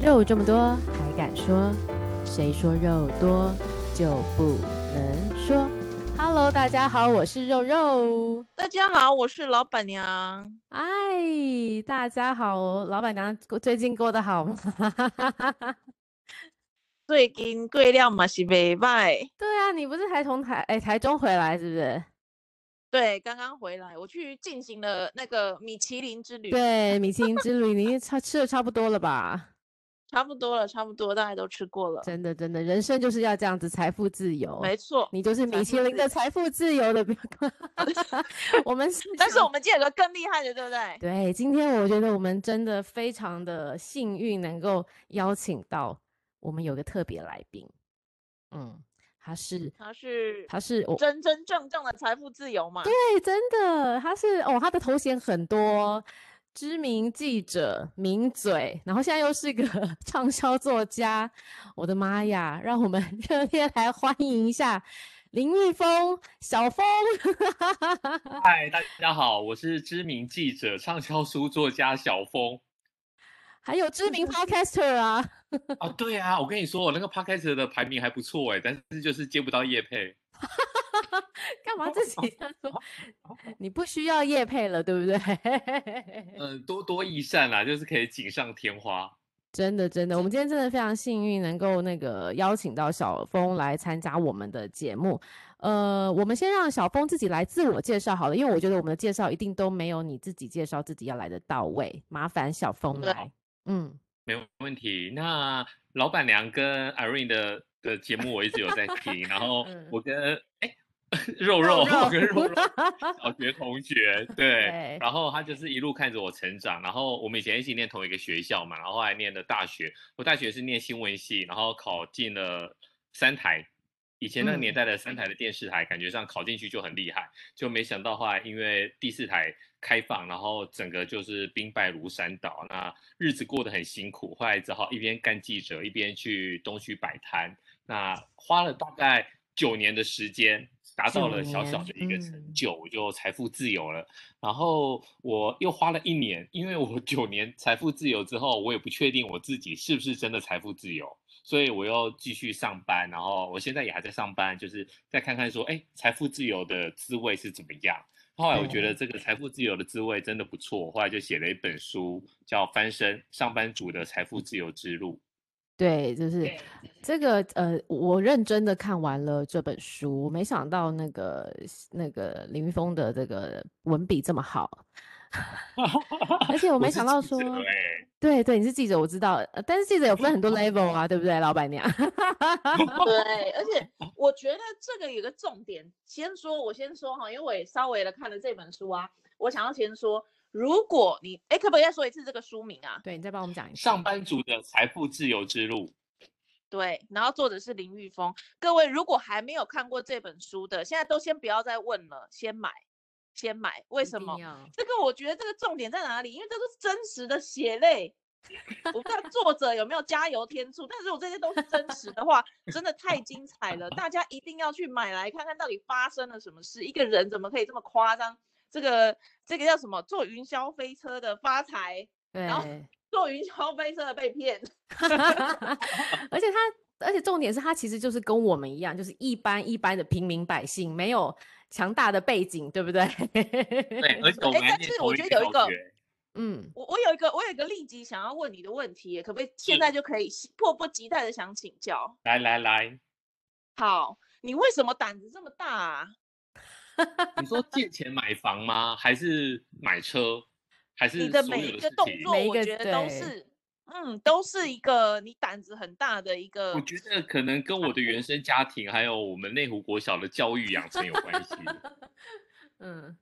肉这么多还敢说？谁说肉多就不能说？Hello，大家好，我是肉肉。大家好，我是老板娘。哎，大家好，老板娘最近过得好吗？最近过了嘛是袂歹。对啊，你不是才从台哎台中回来是不是？对，刚刚回来，我去进行了那个米其林之旅。对，米其林之旅，你差吃的差不多了吧？差不多了，差不多，大家都吃过了。真的，真的，人生就是要这样子，财富自由。没错，你就是米其林的财富自由的表哥。我们是，但是我们今天有个更厉害的，对不对？对，今天我觉得我们真的非常的幸运，能够邀请到我们有个特别来宾。嗯。他是，他是，他是我真真正正的财富自由嘛？对，真的，他是哦，他的头衔很多，知名记者、名嘴，然后现在又是个 畅销作家。我的妈呀，让我们 热烈来欢迎一下林玉峰小峰。嗨，大家好，我是知名记者、畅销书作家小峰。还有知名 podcaster 啊！啊，对啊，我跟你说，我那个 podcaster 的排名还不错哎，但是就是接不到叶配。干嘛自己这样说？你不需要叶配了，对不对？嗯，多多益善啦，就是可以锦上添花。真的，真的，我们今天真的非常幸运，能够那个邀请到小峰来参加我们的节目。呃，我们先让小峰自己来自我介绍好了，因为我觉得我们的介绍一定都没有你自己介绍自己要来的到位。麻烦小峰来。嗯，没有问题。那老板娘跟 Irene 的的节目我一直有在听，然后 我跟哎、嗯、肉肉，我跟肉肉。小学同学，对，对，然后他就是一路看着我成长，然后我们以前一起念同一个学校嘛，然后后来念的大学，我大学是念新闻系，然后考进了三台。以前那个年代的三台的电视台，感觉上考进去就很厉害，就没想到后来因为第四台开放，然后整个就是兵败如山倒，那日子过得很辛苦，后来只好一边干记者，一边去东区摆摊，那花了大概九年的时间，达到了小小的一个成就，我就财富自由了。然后我又花了一年，因为我九年财富自由之后，我也不确定我自己是不是真的财富自由。所以我又继续上班，然后我现在也还在上班，就是再看看说，哎，财富自由的滋味是怎么样。后来我觉得这个财富自由的滋味真的不错，后来就写了一本书，叫《翻身：上班族的财富自由之路》。对，就是这个呃，我认真的看完了这本书，没想到那个那个林裕丰的这个文笔这么好。而且我没想到说，欸、对对，你是记者，我知道，但是记者有分很多 level 啊，对不对，老板娘？对，而且我觉得这个有个重点，先说，我先说哈，因为我也稍微的看了这本书啊，我想要先说，如果你，哎，可不可以再说一次这个书名啊？对，你再帮我们讲一下，上班族的财富自由之路。对，然后作者是林玉峰，各位如果还没有看过这本书的，现在都先不要再问了，先买。先买，为什么？这个我觉得这个重点在哪里？因为这都是真实的血泪，我不知道作者有没有加油添醋，但是如果这些都是真实的话，真的太精彩了，大家一定要去买来看看到底发生了什么事。一个人怎么可以这么夸张？这个这个叫什么？坐云霄飞车的发财，然后 坐云霄飞车的被骗，而且他，而且重点是他其实就是跟我们一样，就是一般一般的平民百姓，没有。强大的背景，对不对？对，而且 我们但是我觉得有一个，嗯，我我有一个，我有一个立即想要问你的问题，可不可以现在就可以迫不及待的想请教？来来来，好，你为什么胆子这么大啊？你说借钱买房吗？还是买车？还是你的每一个动作，我觉得都是。嗯，都是一个你胆子很大的一个。我觉得可能跟我的原生家庭，还有我们内湖国小的教育养成有关系。嗯，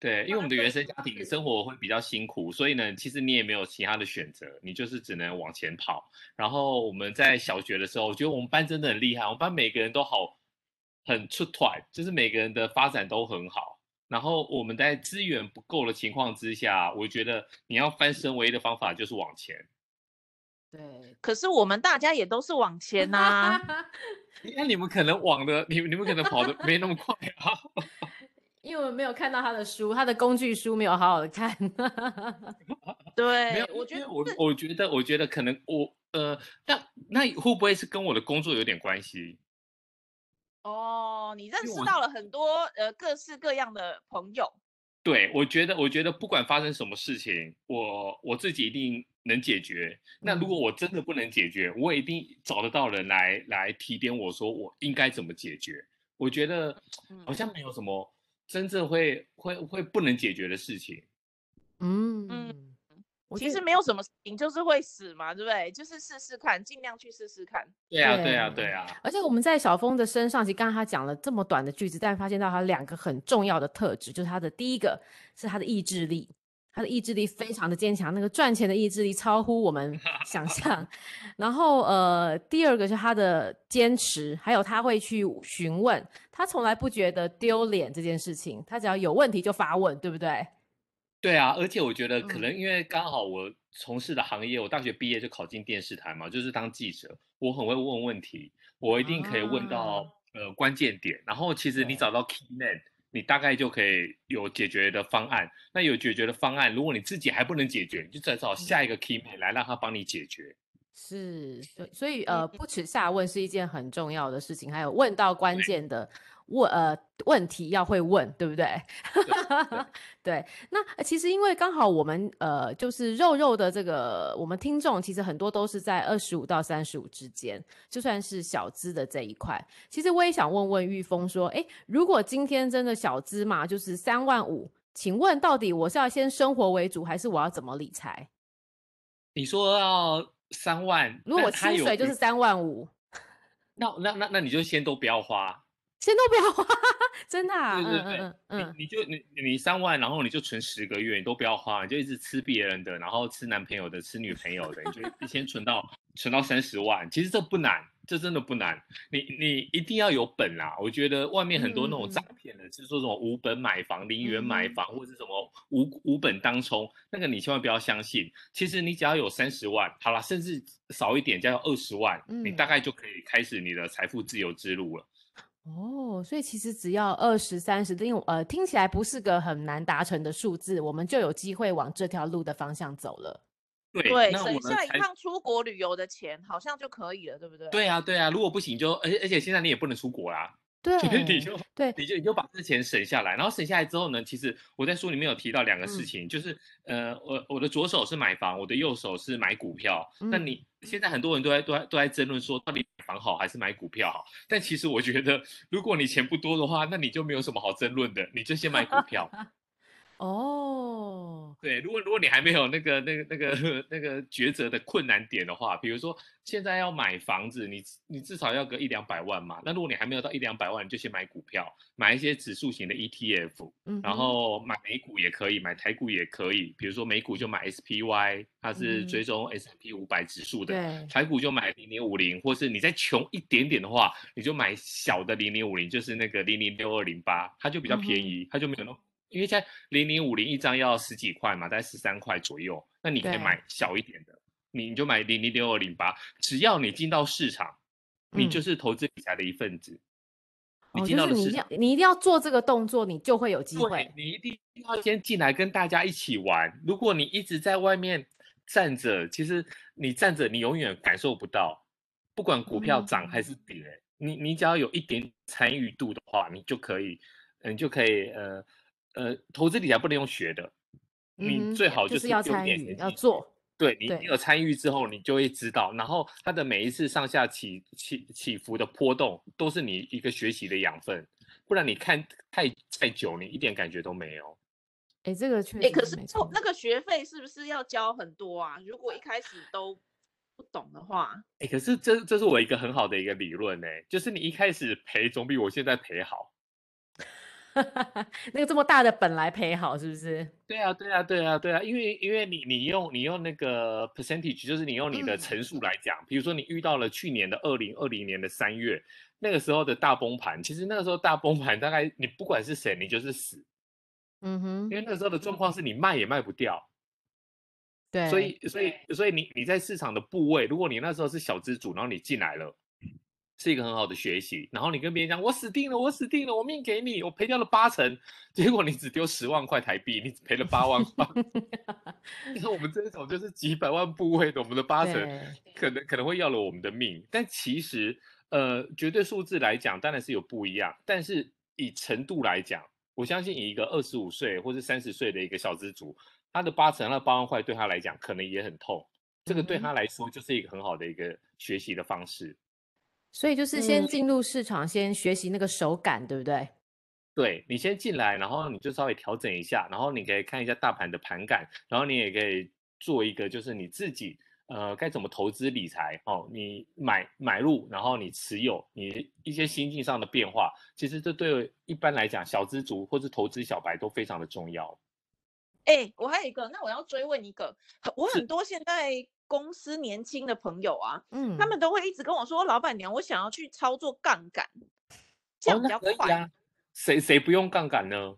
对，因为我们的原生家庭生活会比较辛苦，所以呢，其实你也没有其他的选择，你就是只能往前跑。然后我们在小学的时候，我觉得我们班真的很厉害，我们班每个人都好，很出团，就是每个人的发展都很好。然后我们在资源不够的情况之下，我觉得你要翻身唯一的方法就是往前。对，可是我们大家也都是往前呐、啊。那你们可能往的，你你们可能跑的没那么快啊。因为我们没有看到他的书，他的工具书没有好好的看。对，没有，我觉得我我觉得我觉得可能我呃，那那会不会是跟我的工作有点关系？哦，你认识到了很多呃各式各样的朋友。对，我觉得我觉得不管发生什么事情，我我自己一定能解决。那如果我真的不能解决，我一定找得到人来来提点我说我应该怎么解决。我觉得好像没有什么真正会会会不能解决的事情。嗯嗯。其实没有什么事情，就是会死嘛，对不对？就是试试看，尽量去试试看。对啊，对啊，对啊。而且我们在小峰的身上，其实刚刚他讲了这么短的句子，但发现到他两个很重要的特质，就是他的第一个是他的意志力，他的意志力非常的坚强，那个赚钱的意志力超乎我们想 象。然后呃，第二个是他的坚持，还有他会去询问，他从来不觉得丢脸这件事情，他只要有问题就发问，对不对？对啊，而且我觉得可能因为刚好我从事的行业，嗯、我大学毕业就考进电视台嘛，就是当记者，我很会问问题，我一定可以问到、啊、呃关键点。然后其实你找到 key man，你大概就可以有解决的方案。那有解决的方案，如果你自己还不能解决，你就再找下一个 key man 来让他帮你解决。是，所以呃不耻下问是一件很重要的事情，还有问到关键的。问呃问题要会问，对不对？对，对，那其实因为刚好我们呃就是肉肉的这个我们听众，其实很多都是在二十五到三十五之间，就算是小资的这一块。其实我也想问问玉峰说，哎，如果今天真的小资嘛，就是三万五，请问到底我是要先生活为主，还是我要怎么理财？你说要三万，如果我薪水就是三万五，那那那那你就先都不要花。钱都不要花，真的啊？对对对，嗯，你你就你你三万，然后你就存十个月，你都不要花，你就一直吃别人的，然后吃男朋友的，吃女朋友的，你就先存到存到三十万。其实这不难，这真的不难。你你一定要有本啦。我觉得外面很多那种诈骗的，是说什么无本买房、零元买房，嗯、或者是什么无无本当冲，那个你千万不要相信。其实你只要有三十万，好了，甚至少一点，加有二十万，嗯，你大概就可以开始你的财富自由之路了。哦，所以其实只要二十三十，因为呃听起来不是个很难达成的数字，我们就有机会往这条路的方向走了。对，对，省下一趟出国旅游的钱，好像就可以了，对不对？对啊，对啊，如果不行就，而且而且现在你也不能出国啦。对，你就对，你就你就把这钱省下来，然后省下来之后呢，其实我在书里面有提到两个事情，嗯、就是呃，我我的左手是买房，我的右手是买股票。那、嗯、你现在很多人都在都在都在争论说，到底买房好还是买股票好？但其实我觉得，如果你钱不多的话，那你就没有什么好争论的，你就先买股票。哦，对，如果如果你还没有那个那个那个那个抉择的困难点的话，比如说现在要买房子，你你至少要个一两百万嘛。那如果你还没有到一两百万，你就先买股票，买一些指数型的 ETF，嗯，然后买美股也可以，买台股也可以。比如说美股就买 SPY，它是追踪 S&P 五百指数的，台股就买零零五零，或是你再穷一点点的话，你就买小的零零五零，就是那个零零六二零八，它就比较便宜，嗯，它就没有那么。因为现在零零五零一张要十几块嘛，大概十三块左右。那你可以买小一点的，你你就买零零六二零八。只要你进到市场，嗯、你就是投资理财的一份子。你进到了市场，哦就是、你，你一定要做这个动作，你就会有机会。你一定要先进来跟大家一起玩。如果你一直在外面站着，其实你站着，你永远感受不到，不管股票涨还是跌，嗯、你你只要有一点参与度的话，你就可以，你就可以呃。呃，投资理财不能用学的，你最好就是要参与，要做。对，你有参与之后，你就会知道。然后它的每一次上下起起起伏的波动，都是你一个学习的养分。不然你看太太久，你一点感觉都没有。哎，这个确实。哎，可是那个学费是不是要交很多啊？如果一开始都不懂的话。哎，可是这这是我一个很好的一个理论呢，就是你一开始赔总比我现在赔好。那个这么大的本来赔好是不是？对啊，对啊，对啊，对啊，因为因为你你用你用那个 percentage，就是你用你的乘数来讲，嗯、比如说你遇到了去年的二零二零年的三月那个时候的大崩盘，其实那个时候大崩盘大概你不管是谁，你就是死。嗯哼，因为那个时候的状况是你卖也卖不掉。对，所以所以所以你你在市场的部位，如果你那时候是小资主，然后你进来了，是一个很好的学习。然后你跟别人讲，我死定了，我死定了，我命给你，我赔掉了八成，结果你只丢十万块台币，你只赔了八万块。你说我们这种就是几百万部位的，我们的八成可能可能会要了我们的命。但其实，呃，绝对数字来讲，当然是有不一样。但是以程度来讲，我相信以一个二十五岁或者三十岁的一个小资族，他的八成那八万块对他来讲可能也很痛。这个对他来说就是一个很好的一个学习的方式，所以就是先进入市场，先学习那个手感，对不对？对，你先进来，然后你就稍微调整一下，然后你可以看一下大盘的盘感，然后你也可以做一个就是你自己呃该怎么投资理财哦，你买买入，然后你持有，你一些心境上的变化，其实这对一般来讲小资族或是投资小白都非常的重要。哎，我还有一个，那我要追问一个，我很多现在。公司年轻的朋友啊，嗯，他们都会一直跟我说，老板娘，我想要去操作杠杆，这样比较快。啊、谁谁不用杠杆呢？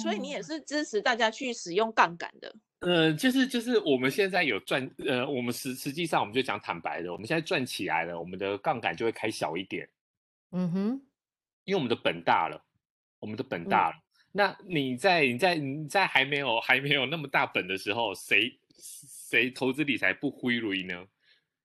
所以你也是支持大家去使用杠杆的。呃，就是就是我们现在有赚，呃，我们实实际上我们就讲坦白的，我们现在赚起来了，我们的杠杆就会开小一点。嗯哼，因为我们的本大了，我们的本大了。嗯、那你在你在你在还没有还没有那么大本的时候，谁？谁投资理财不挥雷呢？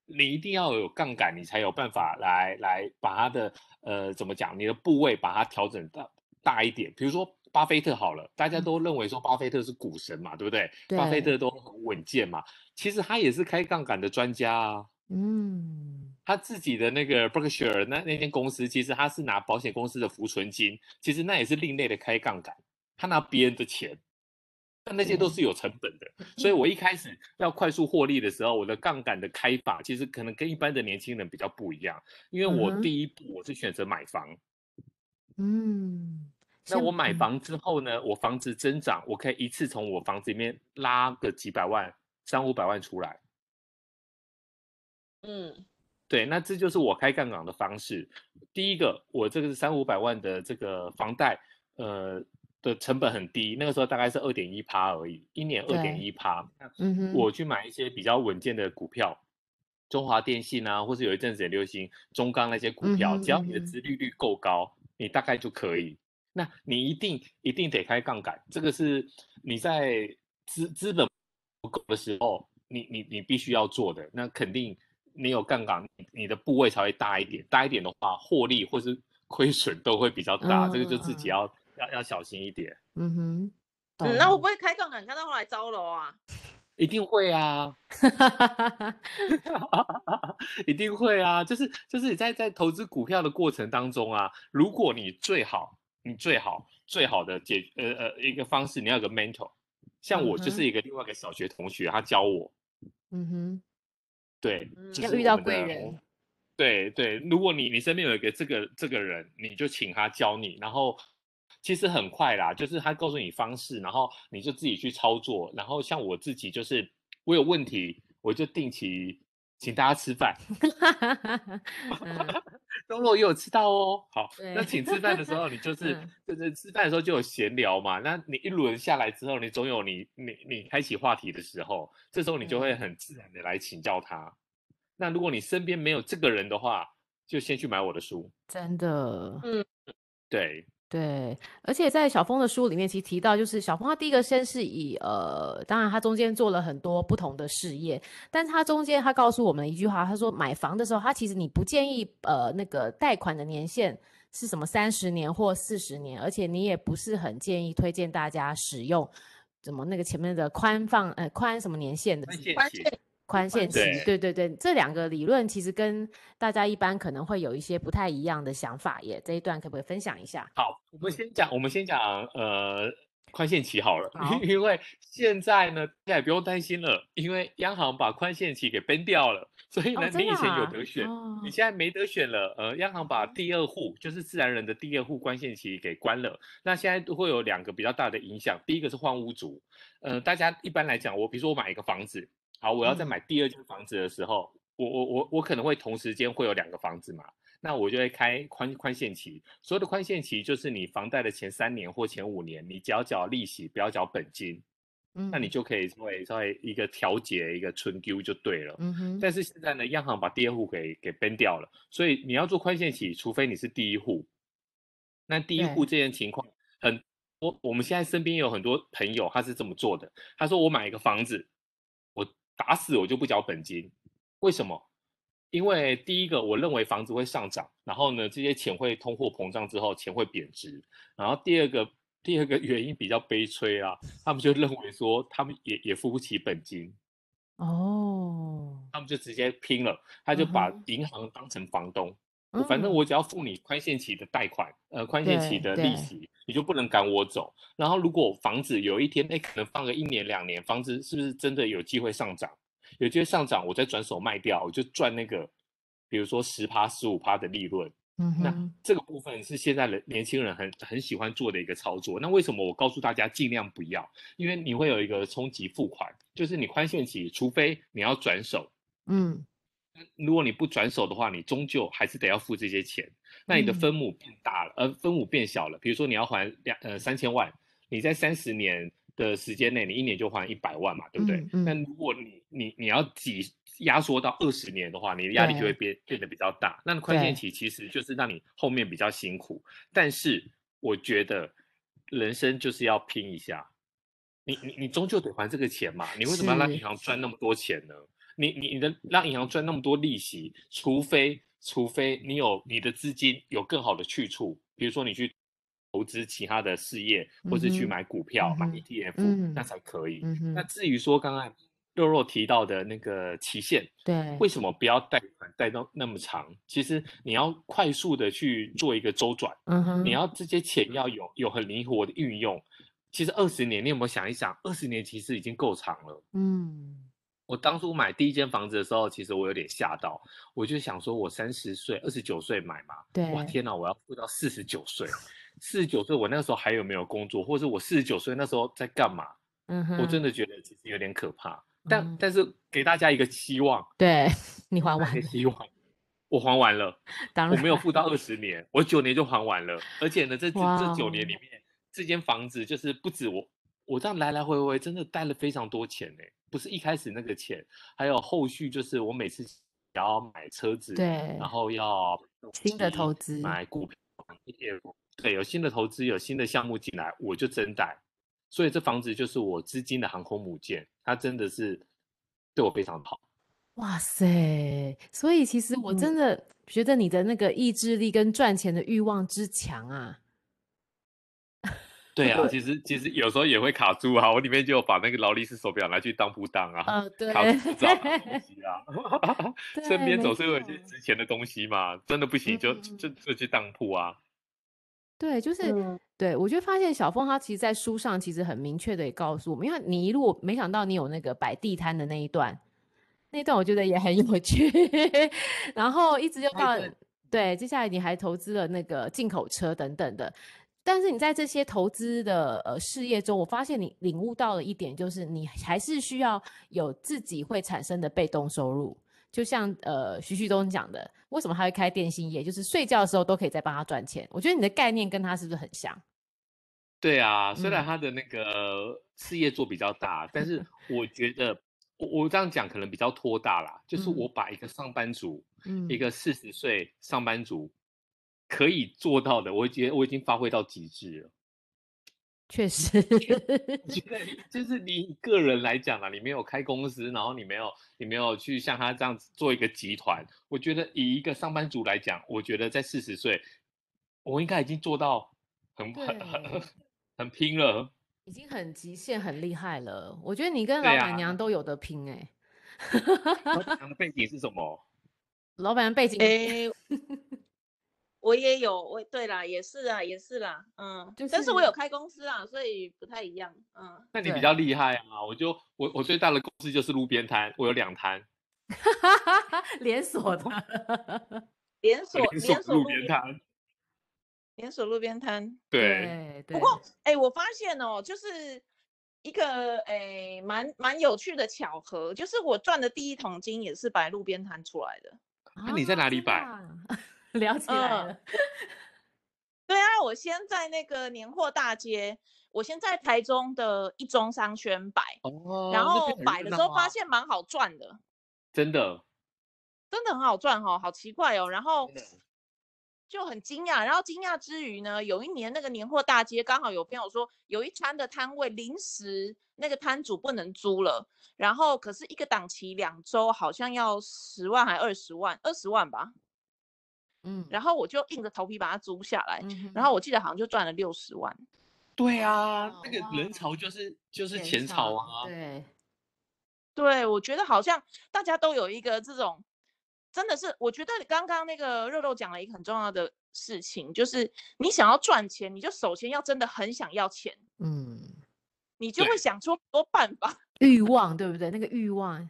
你一定要有杠杆，你才有办法来来把它的呃怎么讲，你的部位把它调整到大一点。比如说巴菲特好了，大家都认为说巴菲特是股神嘛，对不对？对。巴菲特都很稳健嘛，其实他也是开杠杆的专家啊。嗯。他自己的那个 Berkshire 那那间公司，其实他是拿保险公司的浮存金，其实那也是另类的开杠杆，他拿别人的钱。但那些都是有成本的，所以我一开始要快速获利的时候，我的杠杆的开法其实可能跟一般的年轻人比较不一样，因为我第一步我是选择买房，嗯，那我买房之后呢，我房子增长，我可以一次从我房子里面拉个几百万、三五百万出来，嗯，对，那这就是我开杠杆的方式。第一个，我这个是三五百万的这个房贷，呃。的成本很低，那个时候大概是二点一趴而已，一年二点一趴。嗯哼，我去买一些比较稳健的股票，中华电信啊，或是有一阵子也流行中钢那些股票，嗯、只要你的资利率够高，你大概就可以。那你一定一定得开杠杆，这个是你在资资本不够的时候，你你你必须要做的。那肯定你有杠杆，你的部位才会大一点，大一点的话，获利或是亏损都会比较大。嗯、这个就自己要。要要小心一点。嗯哼，嗯，那我不会开杠杆，看到后来糟了啊？一定会啊，一定会啊，就是就是你在在投资股票的过程当中啊，如果你最好你最好最好的解呃呃一个方式，你要有个 mentor，像我就是一个另外一个小学同学，他教我。嗯哼，对，要遇到贵人。对对，如果你你身边有一个这个这个人，你就请他教你，然后。其实很快啦，就是他告诉你方式，然后你就自己去操作。然后像我自己，就是我有问题，我就定期请大家吃饭。中路也有吃到哦。好，那请吃饭的时候，你 就是就是吃饭的时候就有闲聊嘛。那你一轮下来之后，你总有你你你开启话题的时候，这时候你就会很自然的来请教他。那如果你身边没有这个人的话，就先去买我的书。真的，嗯，对。对，而且在小峰的书里面，其实提到就是小峰他第一个先是以呃，当然他中间做了很多不同的事业，但是他中间他告诉我们一句话，他说买房的时候，他其实你不建议呃那个贷款的年限是什么三十年或四十年，而且你也不是很建议推荐大家使用怎么那个前面的宽放呃宽什么年限的宽限。宽限期，对对对，这两个理论其实跟大家一般可能会有一些不太一样的想法耶。这一段可不可以分享一下？好，我们先讲，我们先讲呃宽限期好了，好，因为现在呢，大家也不用担心了，因为央行把宽限期给 ban 掉了，所以呢，哦、你以前有得选，哦、你现在没得选了。呃，央行把第二户，就是自然人的第二户宽限期给关了，那现在都会有两个比较大的影响，第一个是换屋族，呃，大家一般来讲，我比如说我买一个房子。好，我要再买第二间房子的时候，嗯、我我我我可能会同时间会有两个房子嘛，那我就会开宽宽限期。所有的宽限期就是你房贷的前三年或前五年，你只要缴利息，不要缴本金。嗯，那你就可以稍微稍微一个调节一个存丢就对了。嗯哼。但是现在呢，央行把第二户给给 ban 掉了，所以你要做宽限期，除非你是第一户。那第一户这件情况很我，我们现在身边有很多朋友他是这么做的。他说我买一个房子，我打死我就不缴本金，为什么？因为第一个，我认为房子会上涨，然后呢，这些钱会通货膨胀之后，钱会贬值。然后第二个，第二个原因比较悲催啊，他们就认为说，他们也也付不起本金，哦，他们就直接拼了，他就把银行当成房东，嗯、反正我只要付你宽限期的贷款，呃，宽限期的利息，你就不能赶我走。然后如果房子有一天，哎，可能放个一年两年，房子是不是真的有机会上涨？有机会上涨，我再转手卖掉，我就赚那个，比如说十趴、十五趴的利润。嗯，那这个部分是现在的年轻人很很喜欢做的一个操作。那为什么我告诉大家尽量不要？因为你会有一个冲击付款，就是你宽限期，除非你要转手。嗯，如果你不转手的话，你终究还是得要付这些钱。那你的分母变大了，呃，分母变小了。比如说你要还两呃三千万，你在三十年。的时间内，你一年就还一百万嘛，对不对？嗯嗯、如果你你你要挤压缩到二十年的话，你的压力就会变变得比较大。那宽限期其实就是让你后面比较辛苦，但是我觉得人生就是要拼一下，你你你终究得还这个钱嘛。你为什么要让银行赚那么多钱呢？你你你的让银行赚那么多利息，除非除非你有你的资金有更好的去处，比如说你去。投资其他的事业，或是去买股票、嗯、买 ETF，、嗯、那才可以。嗯、那至于说刚刚肉肉提到的那个期限，对，为什么不要贷款贷到那么长？其实你要快速的去做一个周转，嗯哼，你要这些钱要有有很灵活的运用。其实二十年，你有没有想一想？二十年其实已经够长了。嗯，我当初买第一间房子的时候，其实我有点吓到，我就想说，我三十岁，二十九岁买嘛，对，哇天哪，我要付到四十九岁。四十九岁，我那时候还有没有工作，或者我四十九岁那时候在干嘛？嗯哼，我真的觉得其实有点可怕。但、嗯、但是给大家一个希望，对 你还完了？希望我还完了，当然我没有付到二十年，我九年就还完了。而且呢，这这九年里面，这间房子就是不止我，我这样来来回回真的带了非常多钱呢。不是一开始那个钱，还有后续就是我每次要买车子，对，然后要新的投资买股票。对，有新的投资，有新的项目进来，我就增贷，所以这房子就是我资金的航空母舰，它真的是对我非常好。哇塞！所以其实我真的觉得你的那个意志力跟赚钱的欲望之强啊。对啊，其实其实有时候也会卡住啊，我里面就有把那个劳力士手表拿去当铺当啊，呃、对卡住找东。西啊，身边总是有一些值钱的东西嘛，真的不行就、嗯、就就，就去当铺啊。对，就是、嗯、对，我就发现小峰他其实，在书上其实很明确的也告诉我们，因为你一路没想到你有那个摆地摊的那一段，那一段我觉得也很有趣，然后一直就到对，接下来你还投资了那个进口车等等的，但是你在这些投资的呃事业中，我发现你领悟到了一点，就是你还是需要有自己会产生的被动收入。就像呃徐旭东讲的，为什么他会开电信业？就是睡觉的时候都可以再帮他赚钱。我觉得你的概念跟他是不是很像？对啊，虽然他的那个事业做比较大，嗯、但是 我觉得我我这样讲可能比较拖大啦。就是我把一个上班族，嗯、一个四十岁上班族可以做到的，我觉得我已经发挥到极致了。确实，觉得就是你个人来讲啊，你没有开公司，然后你没有你没有去像他这样子做一个集团。我觉得以一个上班族来讲，我觉得在四十岁，我应该已经做到很很很很拼了，已经很极限很厉害了。我觉得你跟老板娘都有得拼哎、欸。老板娘的背景是什么？老板娘背景。欸我也有，我对啦，也是啊，也是啦，嗯，就是，但是我有开公司啊，所以不太一样，嗯。那你比较厉害啊，我就我我最大的公司就是路边摊，我有两摊，连锁的，连锁连锁路边摊，连锁路边摊，对。不过，哎、欸，我发现哦，就是一个哎，蛮、欸、蛮有趣的巧合，就是我赚的第一桶金也是摆路边摊出来的。那、啊、你在哪里摆？聊起来了，对啊，我先在那个年货大街，我先在台中的一中商圈摆，哦，然后摆的时候发现蛮好赚的，真的，真的很好赚哦，好奇怪哦，然后。就很惊讶，然后惊讶之余呢，有一年那个年货大街刚好有朋友说有一摊的摊位临时那个摊主不能租了，然后可是一个档期两周好像要十万还二十万，二十万吧，嗯，然后我就硬着头皮把它租下来，嗯、然后我记得好像就赚了六十万。对啊，那个人潮就是就是钱潮啊，对，对，我觉得好像大家都有一个这种。真的是，我觉得刚刚那个肉肉讲了一个很重要的事情，就是你想要赚钱，你就首先要真的很想要钱，嗯，你就会想出很多办法，欲望对不对？那个欲望，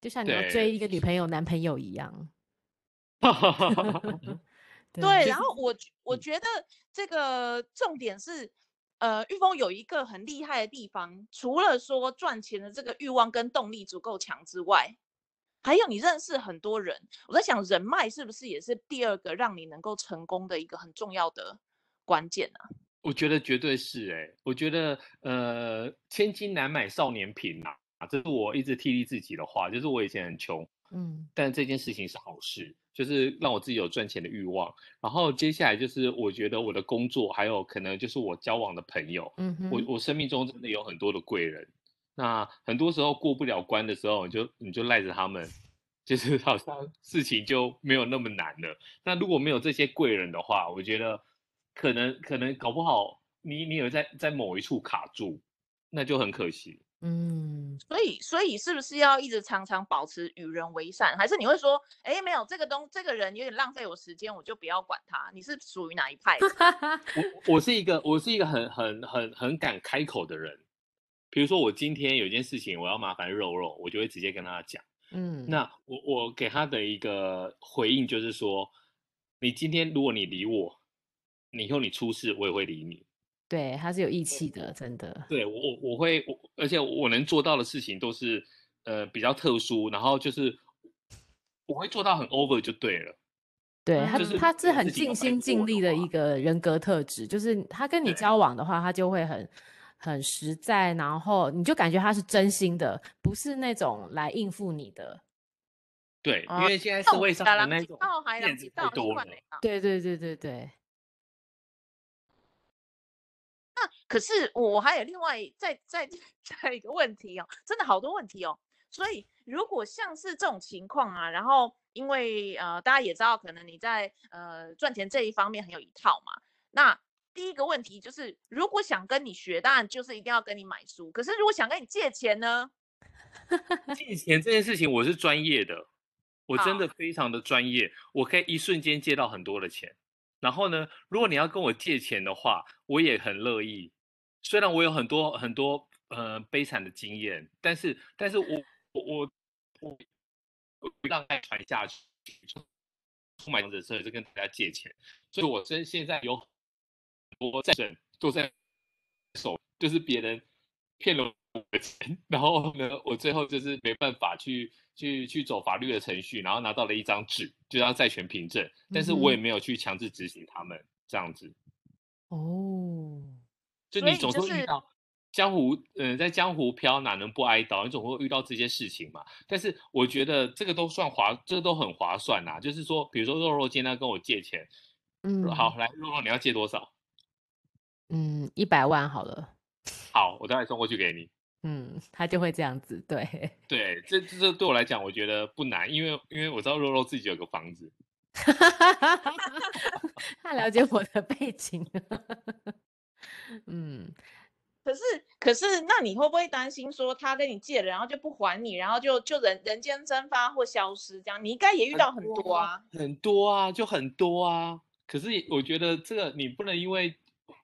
就像你要追一个女朋友、男朋友一样。对，然后我我觉得这个重点是，呃，玉峰有一个很厉害的地方，除了说赚钱的这个欲望跟动力足够强之外。还有你认识很多人，我在想人脉是不是也是第二个让你能够成功的一个很重要的关键呢？我觉得绝对是哎、欸，我觉得呃，千金难买少年贫呐，啊，这是我一直替励自己的话，就是我以前很穷，嗯，但这件事情是好事，就是让我自己有赚钱的欲望。然后接下来就是我觉得我的工作，还有可能就是我交往的朋友，嗯哼，我我生命中真的有很多的贵人。那很多时候过不了关的时候，你就你就赖着他们，就是好像事情就没有那么难了。那如果没有这些贵人的话，我觉得可能可能搞不好你你有在在某一处卡住，那就很可惜。嗯，所以所以是不是要一直常常保持与人为善，还是你会说，哎，没有这个东这个人有点浪费我时间，我就不要管他？你是属于哪一派？我我是一个我是一个很很很很敢开口的人。比如说我今天有一件事情，我要麻烦肉肉，我就会直接跟他讲。嗯，那我我给他的一个回应就是说，你今天如果你理我，你以后你出事我也会理你。对，他是有义气的，真的。对我我我会我，而且我能做到的事情都是呃比较特殊，然后就是我会做到很 over 就对了。对他，是他是很尽心尽力的一个人格特质，就是他跟你交往的话，他就会很。很实在，然后你就感觉他是真心的，不是那种来应付你的。对，因为现在社会上的那种骗子太多了。对对对对对。可是我还有另外再再 再一个问题哦，真的好多问题哦。所以如果像是这种情况啊，然后因为呃大家也知道，可能你在呃赚钱这一方面很有一套嘛，那。第一个问题就是，如果想跟你学，当然就是一定要跟你买书。可是如果想跟你借钱呢？借钱这件事情，我是专业的，我真的非常的专业，我可以一瞬间借到很多的钱。然后呢，如果你要跟我借钱的话，我也很乐意。虽然我有很多很多呃悲惨的经验，但是但是我我我我不让爱传下去，充满着事就跟大家借钱。所以我真现在有。我在审都在手，就是别人骗了我的钱，然后呢，我最后就是没办法去去去走法律的程序，然后拿到了一张纸，就当债权凭证，但是我也没有去强制执行他们这样子。哦，就你总是遇到江湖，嗯、呃，在江湖飘哪能不挨刀？你总会遇到这些事情嘛。但是我觉得这个都算划，这个都很划算呐。就是说，比如说肉肉今天跟我借钱，嗯，好，来肉肉，你要借多少？嗯，一百万好了。好，我待会送过去给你。嗯，他就会这样子，对。对，这这对我来讲，我觉得不难，因为因为我知道肉肉自己有个房子。他了解我的背景。嗯，可是可是，那你会不会担心说他跟你借了，然后就不还你，然后就就人人间蒸发或消失这样？你应该也遇到很多啊。很多啊，就很多啊。可是我觉得这个你不能因为。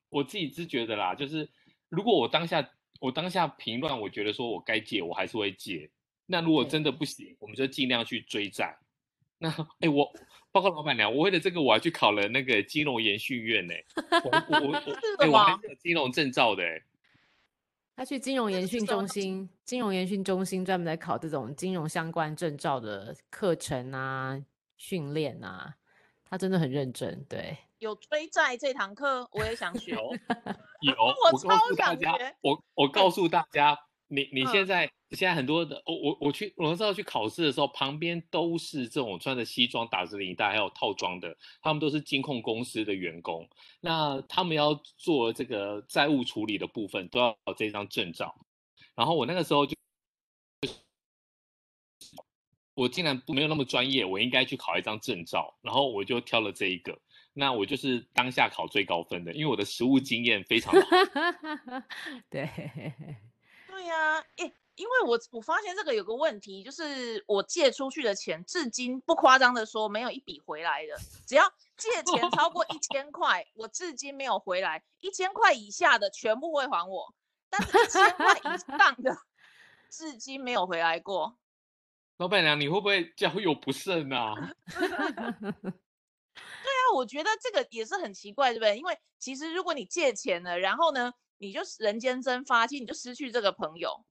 我自己是觉得啦，就是如果我当下我当下评论，我觉得说我该借，我还是会借。那如果真的不行，我们就尽量去追债。那哎，我报告老板娘，我为了这个我还去考了那个金融研训院呢。我我我，哎，我还是有金融证照的。他去金融研训中心，金融研训中心专门在考这种金融相关证照的课程啊、训练啊。他真的很认真，对。有追债这堂课，我也想学。有，有我超想学。我我告诉大家，你你现在、嗯、现在很多的，我我我去我那时候去考试的时候，旁边都是这种穿着西装、打着领带还有套装的，他们都是金控公司的员工。那他们要做这个债务处理的部分，都要有这张证照。然后我那个时候就。我竟然不没有那么专业，我应该去考一张证照，然后我就挑了这一个。那我就是当下考最高分的，因为我的实务经验非常好。对，对呀、啊，诶，因为我我发现这个有个问题，就是我借出去的钱，至今不夸张的说，没有一笔回来的。只要借钱超过一千块，我至今没有回来；一千块以下的全部会还我，但是一千块以上的，至今没有回来过。老板娘，你会不会交友不慎啊？对啊，我觉得这个也是很奇怪，对不对？因为其实如果你借钱了，然后呢，你就人间蒸发，其实你就失去这个朋友。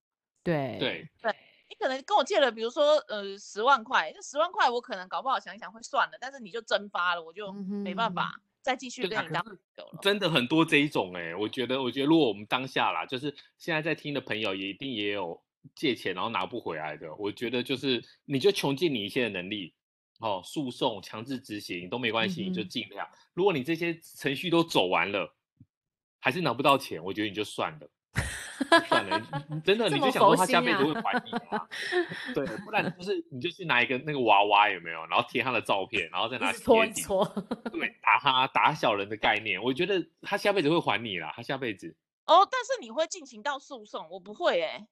对对对，你可能跟我借了，比如说呃十万块，那十万块我可能搞不好想一想会算了，但是你就蒸发了，我就没办法再继续跟你当朋友了。真的很多这一种哎、欸，我觉得，我觉得如果我们当下啦，就是现在在听的朋友也一定也有。借钱然后拿不回来的，我觉得就是你就穷尽你一切的能力，哦，诉讼、强制执行都没关系，嗯、你就尽量。如果你这些程序都走完了，还是拿不到钱，我觉得你就算了，算了，真的 你就想说他下辈子会还你吗？对，不然就是你就去拿一个那个娃娃有没有，然后贴他的照片，然后再拿搓搓，对，打他打小人的概念，我觉得他下辈子会还你啦，他下辈子。哦，但是你会进行到诉讼，我不会哎、欸。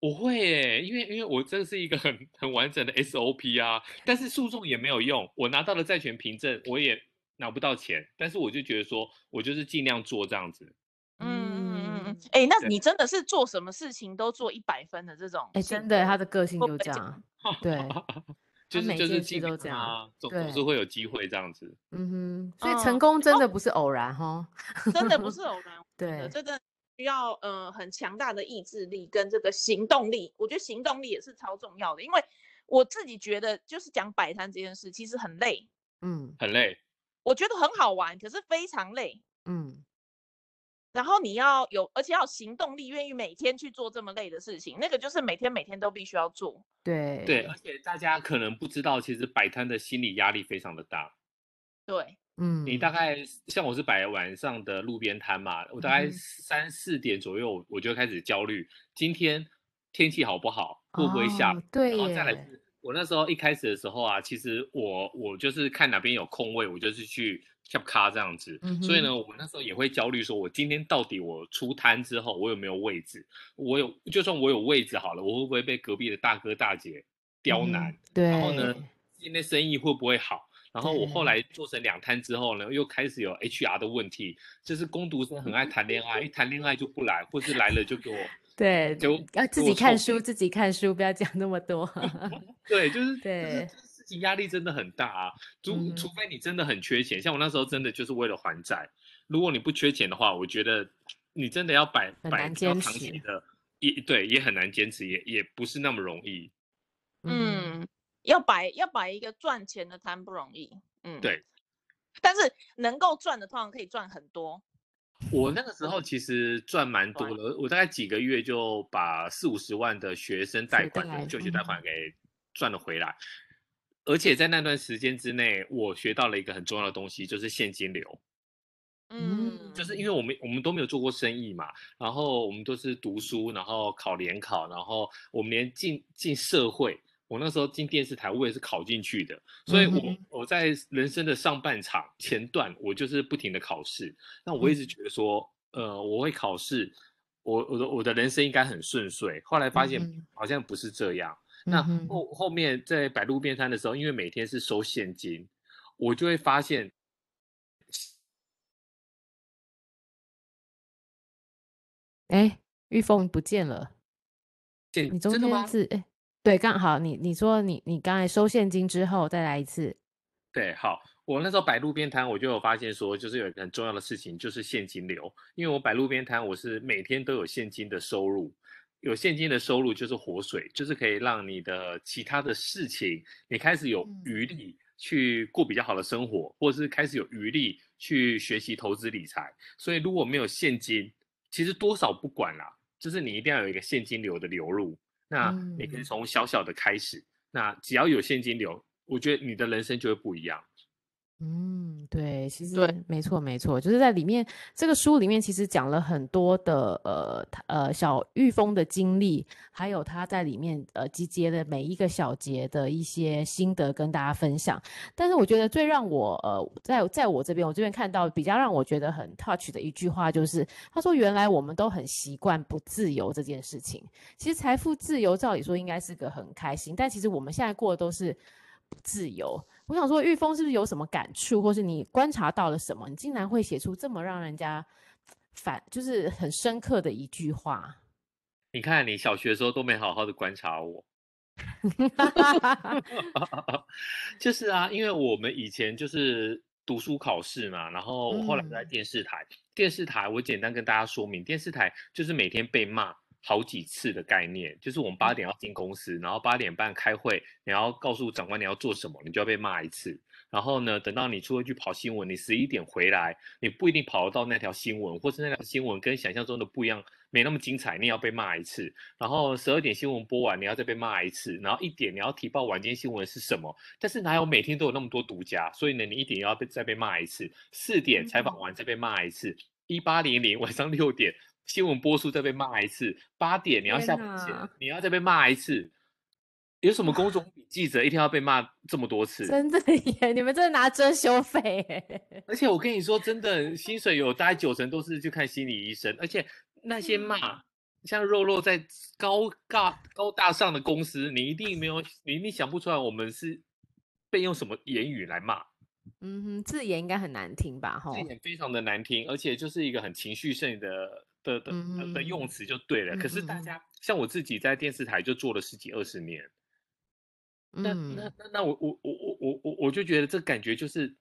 我会耶，因为因为我这是一个很很完整的 SOP 啊，但是诉讼也没有用，我拿到了债权凭证，我也拿不到钱，但是我就觉得说，我就是尽量做这样子。嗯嗯嗯嗯，哎，那你真的是做什么事情都做一百分的这种？哎，真的，他的个性就这样。对，就是就是尽量啊，总总是会有机会这样子。嗯哼，所以成功真的不是偶然哈，真的不是 偶然。对，真的。需要呃很强大的意志力跟这个行动力，我觉得行动力也是超重要的。因为我自己觉得，就是讲摆摊这件事，其实很累，嗯，很累。我觉得很好玩，可是非常累，嗯。然后你要有，而且要行动力，愿意每天去做这么累的事情，那个就是每天每天都必须要做。对对，而且大家可能不知道，其实摆摊的心理压力非常的大。对。嗯，你大概像我是摆晚上的路边摊嘛，我大概三四点左右我就开始焦虑，今天天气好不好，会不会下？哦、对，然后再来是，我那时候一开始的时候啊，其实我我就是看哪边有空位，我就是去抢咖这样子。嗯、所以呢，我那时候也会焦虑，说我今天到底我出摊之后，我有没有位置？我有，就算我有位置好了，我会不会被隔壁的大哥大姐刁难？嗯、对，然后呢，今天生意会不会好？然后我后来做成两摊之后呢，又开始有 HR 的问题，就是工读生很爱谈恋爱，一谈恋爱就不来，或是来了就给我，对，就要自己看书，自己看书，不要讲那么多。对，就是对，就是事情压力真的很大啊。除、嗯、除非你真的很缺钱，像我那时候真的就是为了还债。如果你不缺钱的话，我觉得你真的要摆摆比较长期的，也对，也很难坚持，也也不是那么容易。嗯。要摆要摆一个赚钱的摊不容易，嗯，对，但是能够赚的通常可以赚很多。我那个时候其实赚蛮多的，我大概几个月就把四五十万的学生贷款的就学贷款给赚了回来，嗯，而且在那段时间之内，我学到了一个很重要的东西，就是现金流。嗯，就是因为我们我们都没有做过生意嘛，然后我们都是读书，然后考联考，然后我们连进进社会。我那时候进电视台，我也是考进去的，所以我我在人生的上半场前段，我就是不停的考试。那我一直觉得说，呃，我会考试，我我的我的人生应该很顺遂。后来发现好像不是这样。那后后面在摆路边摊的时候，因为每天是收现金，我就会发现，哎，玉凤不见了，你中间是哎。对，刚好你你说你你刚才收现金之后再来一次，对，好，我那时候摆路边摊，我就有发现说，就是有一个很重要的事情，就是现金流，因为我摆路边摊，我是每天都有现金的收入，有现金的收入就是活水，就是可以让你的其他的事情，你开始有余力去过比较好的生活，或者是开始有余力去学习投资理财。所以如果没有现金，其实多少不管啦，就是你一定要有一个现金流的流入。那你可以从小小的开始，那只要有现金流，我觉得你的人生就会不一样。嗯，对，其实对，没错，没错，就是在里面这个书里面，其实讲了很多的呃呃小玉峰的经历，还有他在里面呃集结的每一个小节的一些心得跟大家分享。但是我觉得最让我呃在在我这边，我这边看到比较让我觉得很 touch 的一句话，就是他说：“原来我们都很习惯不自由这件事情。其实财富自由照理说应该是个很开心，但其实我们现在过的都是不自由。”我想说，玉峰是不是有什么感触，或是你观察到了什么？你竟然会写出这么让人家反，就是很深刻的一句话。你看，你小学的时候都没好好的观察我。就是啊，因为我们以前就是读书考试嘛，然后我后来在电视台，嗯、电视台我简单跟大家说明，电视台就是每天被骂。好几次的概念，就是我们八点要进公司，然后八点半开会，你要告诉长官你要做什么，你就要被骂一次。然后呢，等到你出去跑新闻，你十一点回来，你不一定跑得到那条新闻，或是那条新闻跟想象中的不一样，没那么精彩，你也要被骂一次。然后十二点新闻播完，你要再被骂一次。然后一点你要提报晚间新闻是什么，但是哪有每天都有那么多独家？所以呢，你一点要被再被骂一次。四点采访完再被骂一次。一八零零 晚上六点。新闻播出再被骂一次，八点你要下班前你要再被骂一次，有什么工种比记者一天要被骂这么多次？真的耶，你们真的拿遮羞费？而且我跟你说，真的薪水有大概九成都是去看心理医生，而且那些骂，像肉肉在高大高大上的公司，你一定没有，你一定想不出来我们是被用什么言语来骂。嗯哼，字眼应该很难听吧？哈，字眼非常的难听，而且就是一个很情绪性的。的的的用词就对了，嗯、可是大家。像我自己在电视台就做了十几二十年，嗯、那那那那我我我我我我我就觉得这感觉就是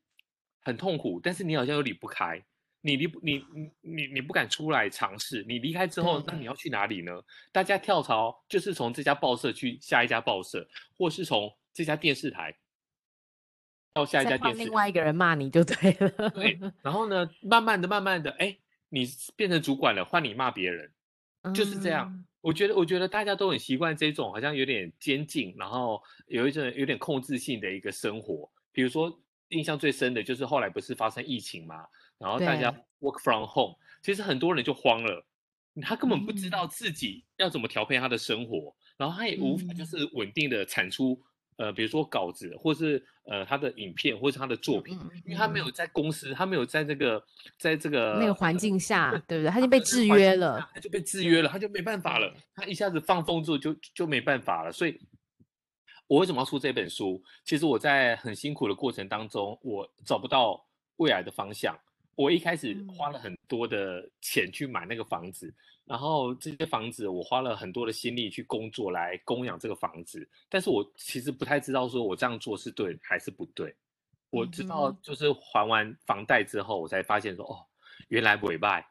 很痛苦，但是你好像又离不开，你离你你你你不敢出来尝试，你离开之后，那你要。去哪里呢？大家跳槽就是从这家报社去下一家报社，或是从这家电视台到下一家电视台，另外一个人骂你就对了，对，然后呢，慢慢的慢慢的，哎。你变成主管了，换你骂别人，就是这样。嗯、我觉得，我觉得大家都很习惯这种好像有点监禁，然后有一种有点控制性的一个生活。比如说，印象最深的就是后来不是发生疫情嘛，然后大家 work from home，其实很多人就慌了，他根本不知道自己要怎么调配他的生活，嗯、然后他也无法就是稳定的产出。呃，比如说稿子，或是呃他的影片，或是他的作品，嗯、因为他没有在公司，他没有在这个，在这个那个环境下，对不对？他就被制约了，他就被制约了，他就没办法了，他一下子放风之后就就没办法了。所以，我为什么要出这本书？其实我在很辛苦的过程当中，我找不到未来的方向。我一开始花了很多的钱去买那个房子。然后这些房子，我花了很多的心力去工作来供养这个房子，但是我其实不太知道说我这样做是对还是不对。我知道就是还完房贷之后，我才发现说哦，原来不败。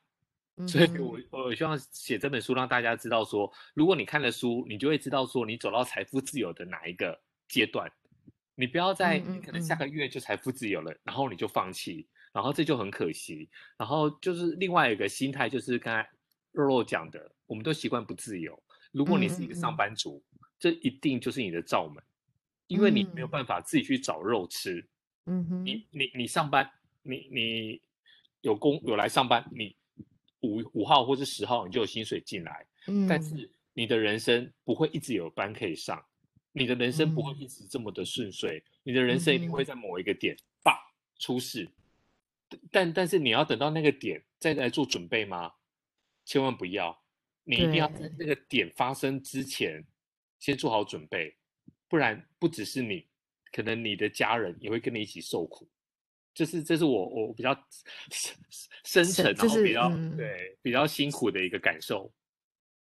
所以我我希望写这本书让大家知道说，如果你看了书，你就会知道说你走到财富自由的哪一个阶段。你不要在你可能下个月就财富自由了，然后你就放弃，然后这就很可惜。然后就是另外一个心态，就是刚才。肉肉讲的，我们都习惯不自由。如果你是一个上班族，嗯嗯、这一定就是你的罩门，因为你没有办法自己去找肉吃。嗯哼，你你你上班，你你有工有来上班，你五五号或是十号你就有薪水进来。嗯，但是你的人生不会一直有班可以上，你的人生不会一直这么的顺遂，嗯、你的人生一定会在某一个点，吧、嗯、出事。但但是你要等到那个点再来做准备吗？千万不要，你一定要在那个点发生之前先做好准备，不然不只是你，可能你的家人也会跟你一起受苦。这是这是我我比较 深沉，然后比较、嗯、对比较辛苦的一个感受。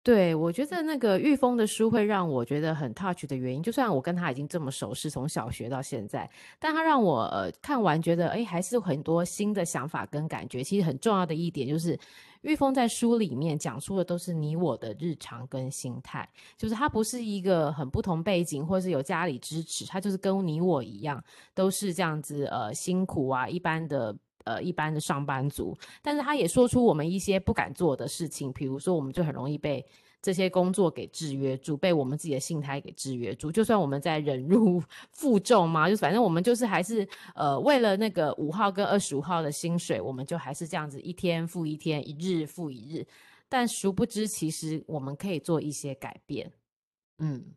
对，我觉得那个玉峰的书会让我觉得很 touch 的原因，就算我跟他已经这么熟识，从小学到现在，但他让我看完觉得，哎，还是很多新的想法跟感觉。其实很重要的一点就是，玉峰在书里面讲述的都是你我的日常跟心态，就是他不是一个很不同背景，或是有家里支持，他就是跟你我一样，都是这样子呃辛苦啊，一般的。呃，一般的上班族，但是他也说出我们一些不敢做的事情，比如说，我们就很容易被这些工作给制约住，被我们自己的心态给制约住。就算我们在忍辱负重嘛，就反正我们就是还是呃，为了那个五号跟二十五号的薪水，我们就还是这样子一天复一天，一日复一日。但殊不知，其实我们可以做一些改变。嗯，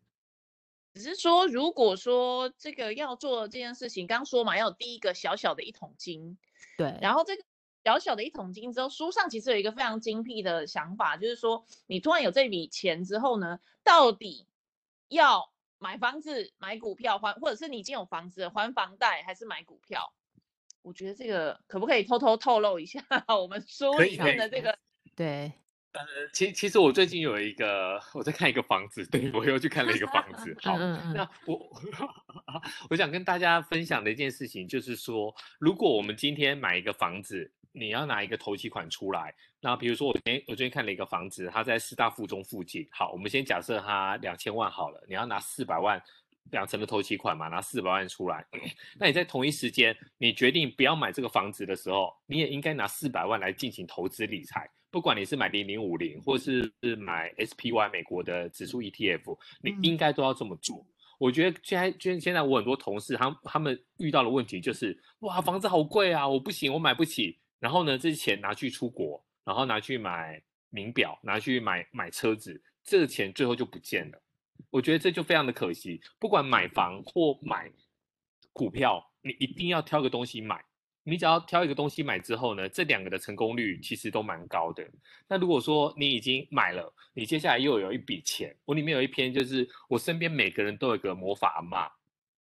只是说，如果说这个要做这件事情，刚说嘛，要有第一个小小的一桶金。对，然后这个小小的一桶金之后，书上其实有一个非常精辟的想法，就是说你突然有这笔钱之后呢，到底要买房子、买股票还，或者是你已经有房子还房贷，还是买股票？我觉得这个可不可以偷偷透露一下 我们书里面的这个？对。呃，其其实我最近有一个，我在看一个房子，对，我又去看了一个房子。好，那我我想跟大家分享的一件事情就是说，如果我们今天买一个房子，你要拿一个头期款出来，那比如说我今天我最近看了一个房子，它在师大附中附近。好，我们先假设它两千万好了，你要拿四百万两成的头期款嘛，拿四百万出来。那你在同一时间，你决定不要买这个房子的时候，你也应该拿四百万来进行投资理财。不管你是买零零五零，或是是买 SPY 美国的指数 ETF，你应该都要这么做。我觉得现在，现现在我很多同事，他他们遇到的问题就是，哇，房子好贵啊，我不行，我买不起。然后呢，这些钱拿去出国，然后拿去买名表，拿去买买车子，这个钱最后就不见了。我觉得这就非常的可惜。不管买房或买股票，你一定要挑个东西买。你只要挑一个东西买之后呢，这两个的成功率其实都蛮高的。那如果说你已经买了，你接下来又有一笔钱，我里面有一篇就是我身边每个人都有一个魔法阿嬷，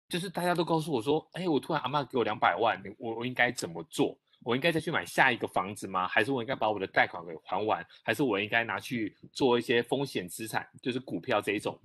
就是大家都告诉我说，哎，我突然阿嬷给我两百万，我我应该怎么做？我应该再去买下一个房子吗？还是我应该把我的贷款给还完？还是我应该拿去做一些风险资产，就是股票这一种？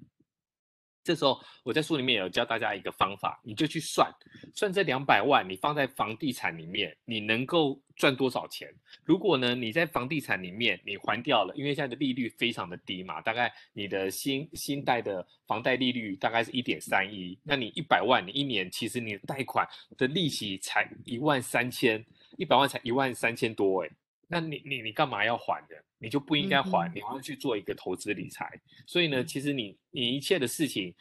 这时候我在书里面有教大家一个方法，你就去算算这两百万，你放在房地产里面，你能够赚多少钱？如果呢，你在房地产里面你还掉了，因为现在的利率非常的低嘛，大概你的新新贷的房贷利率大概是一点三一，那你一百万，你一年其实你的贷款的利息才一万三千，一百万才一万三千多诶，那你你你干嘛要还的？你就不应该还，你还要去做一个投资理财。所以呢，其实你你一切的事情，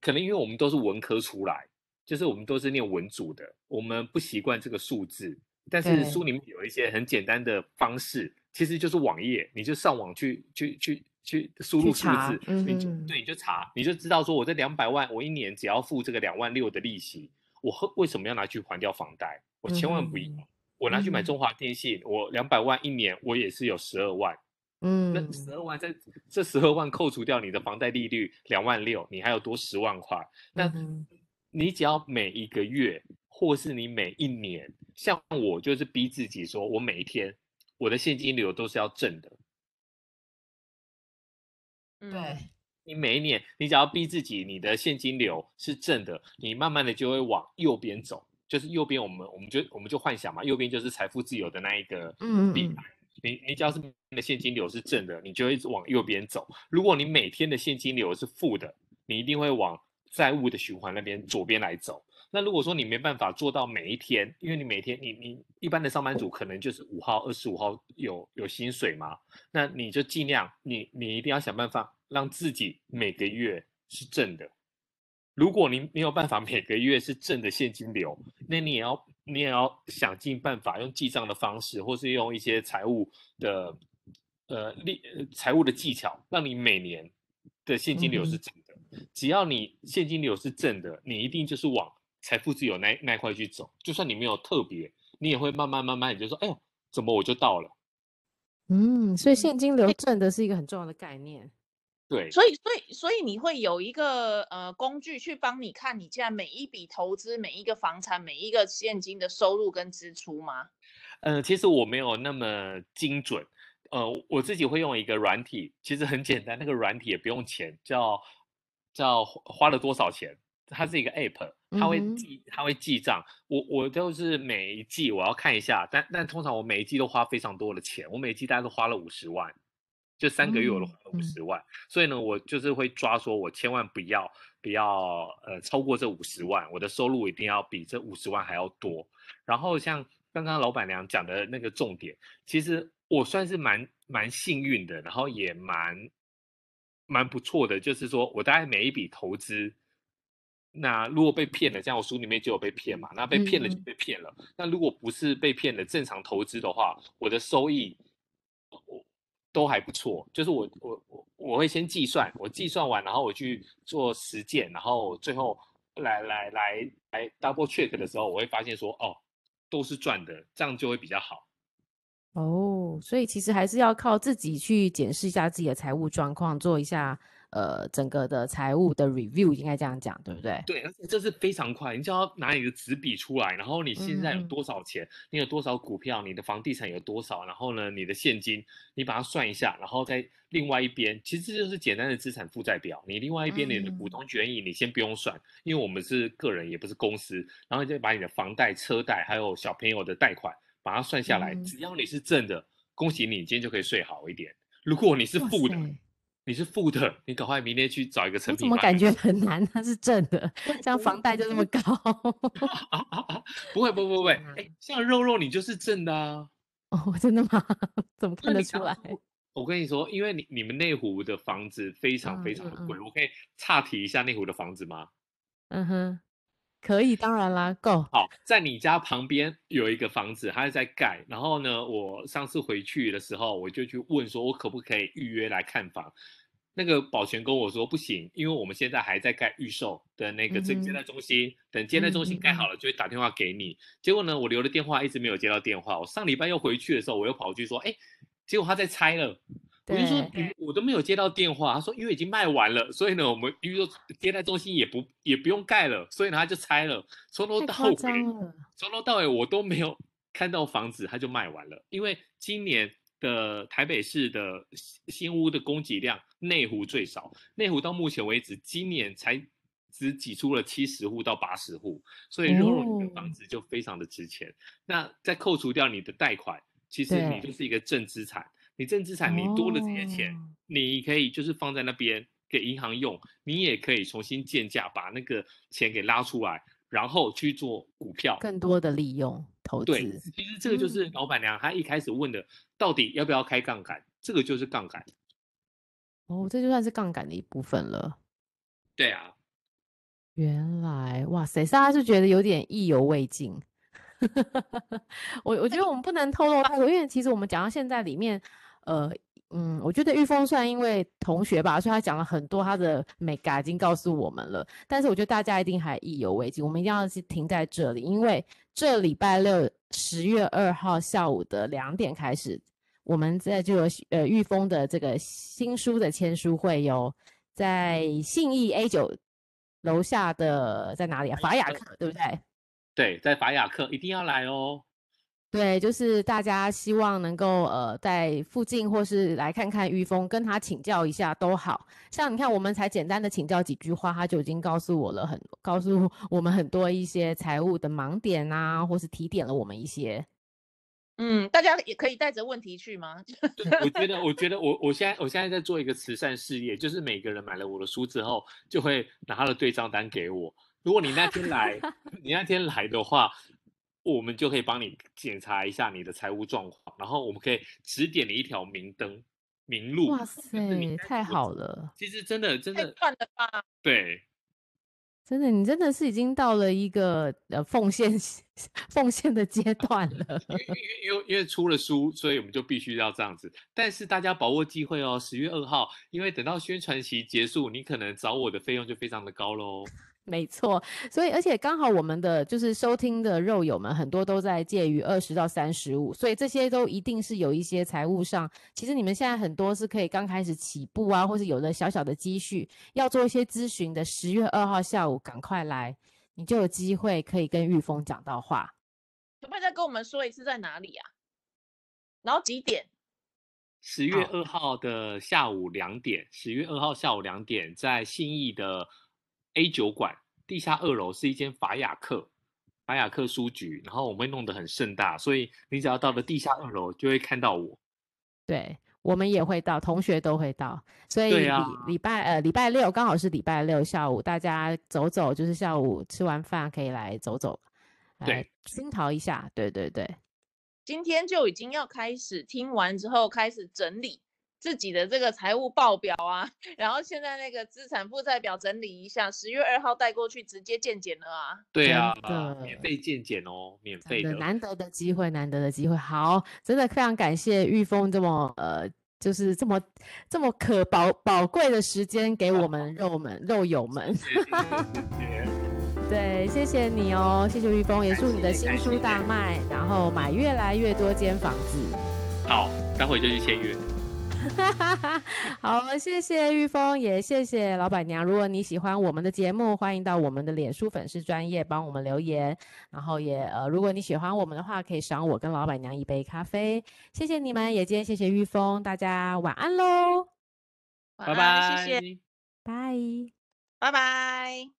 可能因为我们都是文科出来，就是我们都是念文组的，我们不习惯这个数字。但是书里面有一些很简单的方式，其实就是网页，你就上网去去去去输入数字，你就对，你就查，你就知道说，我这两百万，我一年只要付这个两万六的利息，我为什么要拿去还掉房贷？我千万不要。我拿去买中华电信，嗯、我两百万一年，我也是有十二万。嗯，那十二万在这十二万扣除掉你的房贷利率两万六，你还有多十万块。那你只要每一个月，或是你每一年，像我就是逼自己说，我每一天我的现金流都是要正的。对，你每一年，你只要逼自己，你的现金流是正的，你慢慢的就会往右边走。就是右边，我们我们就我们就幻想嘛，右边就是财富自由的那一个币。你你只要是你的现金流是正的，你就会一直往右边走。如果你每天的现金流是负的，你一定会往债务的循环那边左边来走。那如果说你没办法做到每一天，因为你每天你你一般的上班族可能就是五号、二十五号有有薪水嘛，那你就尽量你你一定要想办法让自己每个月是正的。如果你没有办法每个月是正的现金流，那你也要你也要想尽办法用记账的方式，或是用一些财务的呃利财务的技巧，让你每年的现金流是正的。嗯、只要你现金流是正的，你一定就是往财富自由那那块去走。就算你没有特别，你也会慢慢慢慢你就说，哎呦，怎么我就到了？嗯，所以现金流正的是一个很重要的概念。对，所以所以所以你会有一个呃工具去帮你看你现在每一笔投资、每一个房产、每一个现金的收入跟支出吗？呃，其实我没有那么精准，呃，我自己会用一个软体，其实很简单，那个软体也不用钱，叫叫花了多少钱？它是一个 app，它会记，它会记账。我我就是每一季我要看一下，但但通常我每一季都花非常多的钱，我每一季大概都花了五十万，就三个月我都花了五十万，所以呢，我就是会抓说，我千万不要不要呃超过这五十万，我的收入一定要比这五十万还要多。然后像刚刚老板娘讲的那个重点，其实我算是蛮蛮幸运的，然后也蛮蛮不错的，就是说我大概每一笔投资。那如果被骗了，像我书里面就有被骗嘛，那被骗了就被骗了。嗯、那如果不是被骗了，正常投资的话，我的收益我都还不错。就是我我我我会先计算，我计算完，然后我去做实践，然后最后来来来来 double check 的时候，我会发现说，哦，都是赚的，这样就会比较好。哦，所以其实还是要靠自己去检视一下自己的财务状况，做一下。呃，整个的财务的 review 应该这样讲，对不对？对，而且这是非常快，你只要拿你的纸笔出来，然后你现在有多少钱，嗯、你有多少股票，你的房地产有多少，然后呢，你的现金，你把它算一下，然后在另外一边，其实这就是简单的资产负债表。你另外一边你的股东权益，你先不用算，嗯、因为我们是个人，也不是公司，然后就把你的房贷、车贷，还有小朋友的贷款，把它算下来，嗯、只要你是正的，恭喜你，今天就可以睡好一点。如果你是负的。你是负的，你赶快明天去找一个成品。我怎么感觉很难？它是正的，像房贷就这么高。不会，不会，不会。哎、欸，像肉肉，你就是正的啊。哦，真的吗？怎么看得出来？我跟你说，因为你你们内湖的房子非常非常的贵，嗯嗯嗯，我可以岔提一下内湖的房子吗？嗯哼。可以，当然啦，Go。好，在你家旁边有一个房子，它在盖。然后呢，我上次回去的时候，我就去问说，我可不可以预约来看房？那个保全跟我说不行，因为我们现在还在盖预售的那个接待中心，嗯、等接待中心盖好了，就会打电话给你。嗯、结果呢，我留了电话，一直没有接到电话。我上礼拜又回去的时候，我又跑去说，哎，结果他在拆了。我就说，我都没有接到电话。他说，因为已经卖完了，所以呢，我们预售接待中心也不也不用盖了，所以呢，他就拆了。从头到尾，从头到尾我都没有看到房子，他就卖完了。因为今年的台北市的新屋的供给量，内湖最少，内湖到目前为止，今年才只挤出了七十户到八十户，所以肉肉你的房子就非常的值钱。哦、那再扣除掉你的贷款，其实你就是一个正资产。你正资产，你多了这些钱，哦、你可以就是放在那边给银行用，你也可以重新建价，把那个钱给拉出来，然后去做股票，更多的利用投资。对，其实这个就是老板娘她一开始问的，到底要不要开杠杆？这个就是杠杆。哦，这就算是杠杆的一部分了。对啊，原来哇塞，莎莎是觉得有点意犹未尽。我我觉得我们不能 透露太多，因为其实我们讲到现在里面。呃，嗯，我觉得玉峰算因为同学吧，所以他讲了很多他的美感，已经告诉我们了。但是我觉得大家一定还意犹未尽，我们一定要去停在这里，因为这礼拜六十月二号下午的两点开始，我们在这个呃玉峰的这个新书的签书会有在信义 A 九楼下的在哪里啊？法雅克对不对？对，在法雅克一定要来哦。对，就是大家希望能够呃在附近或是来看看玉峰，跟他请教一下都好。像你看，我们才简单的请教几句话，他就已经告诉我了很，告诉我们很多一些财务的盲点啊，或是提点了我们一些。嗯，大家也可以带着问题去吗？我觉得，我觉得我我现在我现在在做一个慈善事业，就是每个人买了我的书之后，就会拿他的对账单给我。如果你那天来，你那天来的话。我们就可以帮你检查一下你的财务状况，然后我们可以指点你一条明灯、明路。哇塞，太好了！其实真的真的太赚了吧？对，真的，你真的是已经到了一个呃奉献 奉献的阶段了。因为 因为因为出了书，所以我们就必须要这样子。但是大家把握机会哦，十月二号，因为等到宣传期结束，你可能找我的费用就非常的高喽。没错，所以而且刚好我们的就是收听的肉友们很多都在介于二十到三十五，所以这些都一定是有一些财务上，其实你们现在很多是可以刚开始起步啊，或是有了小小的积蓄，要做一些咨询的。十月二号下午赶快来，你就有机会可以跟玉峰讲到话。可不可以再跟我们说一次在哪里啊？然后几点？十月二号的下午两点，十月二号下午两点，在信义的 A 酒馆地下二楼是一间法雅克，法雅克书局，然后我们会弄得很盛大，所以你只要到了地下二楼就会看到我。对，我们也会到，同学都会到，所以礼、啊、礼拜呃礼拜六刚好是礼拜六下午，大家走走，就是下午吃完饭可以来走走，对，熏陶一下，对对对。今天就已经要开始听完之后，开始整理自己的这个财务报表啊，然后现在那个资产负债表整理一下，十月二号带过去直接见检了啊。对啊，免费见检哦，免费的，难得的机会，难得的机会。好，真的非常感谢玉峰这么呃，就是这么这么可宝宝贵的时间给我们肉们肉友们。对，谢谢你哦，谢谢玉峰，也祝你的新书大卖，然后买越来越多间房子。好，待会就去签约。好，谢谢玉峰，也谢谢老板娘。如果你喜欢我们的节目，欢迎到我们的脸书粉丝专业帮我们留言。然后也呃，如果你喜欢我们的话，可以赏我跟老板娘一杯咖啡。谢谢你们，也今天谢谢玉峰，大家晚安喽，拜拜，谢谢，拜，拜拜。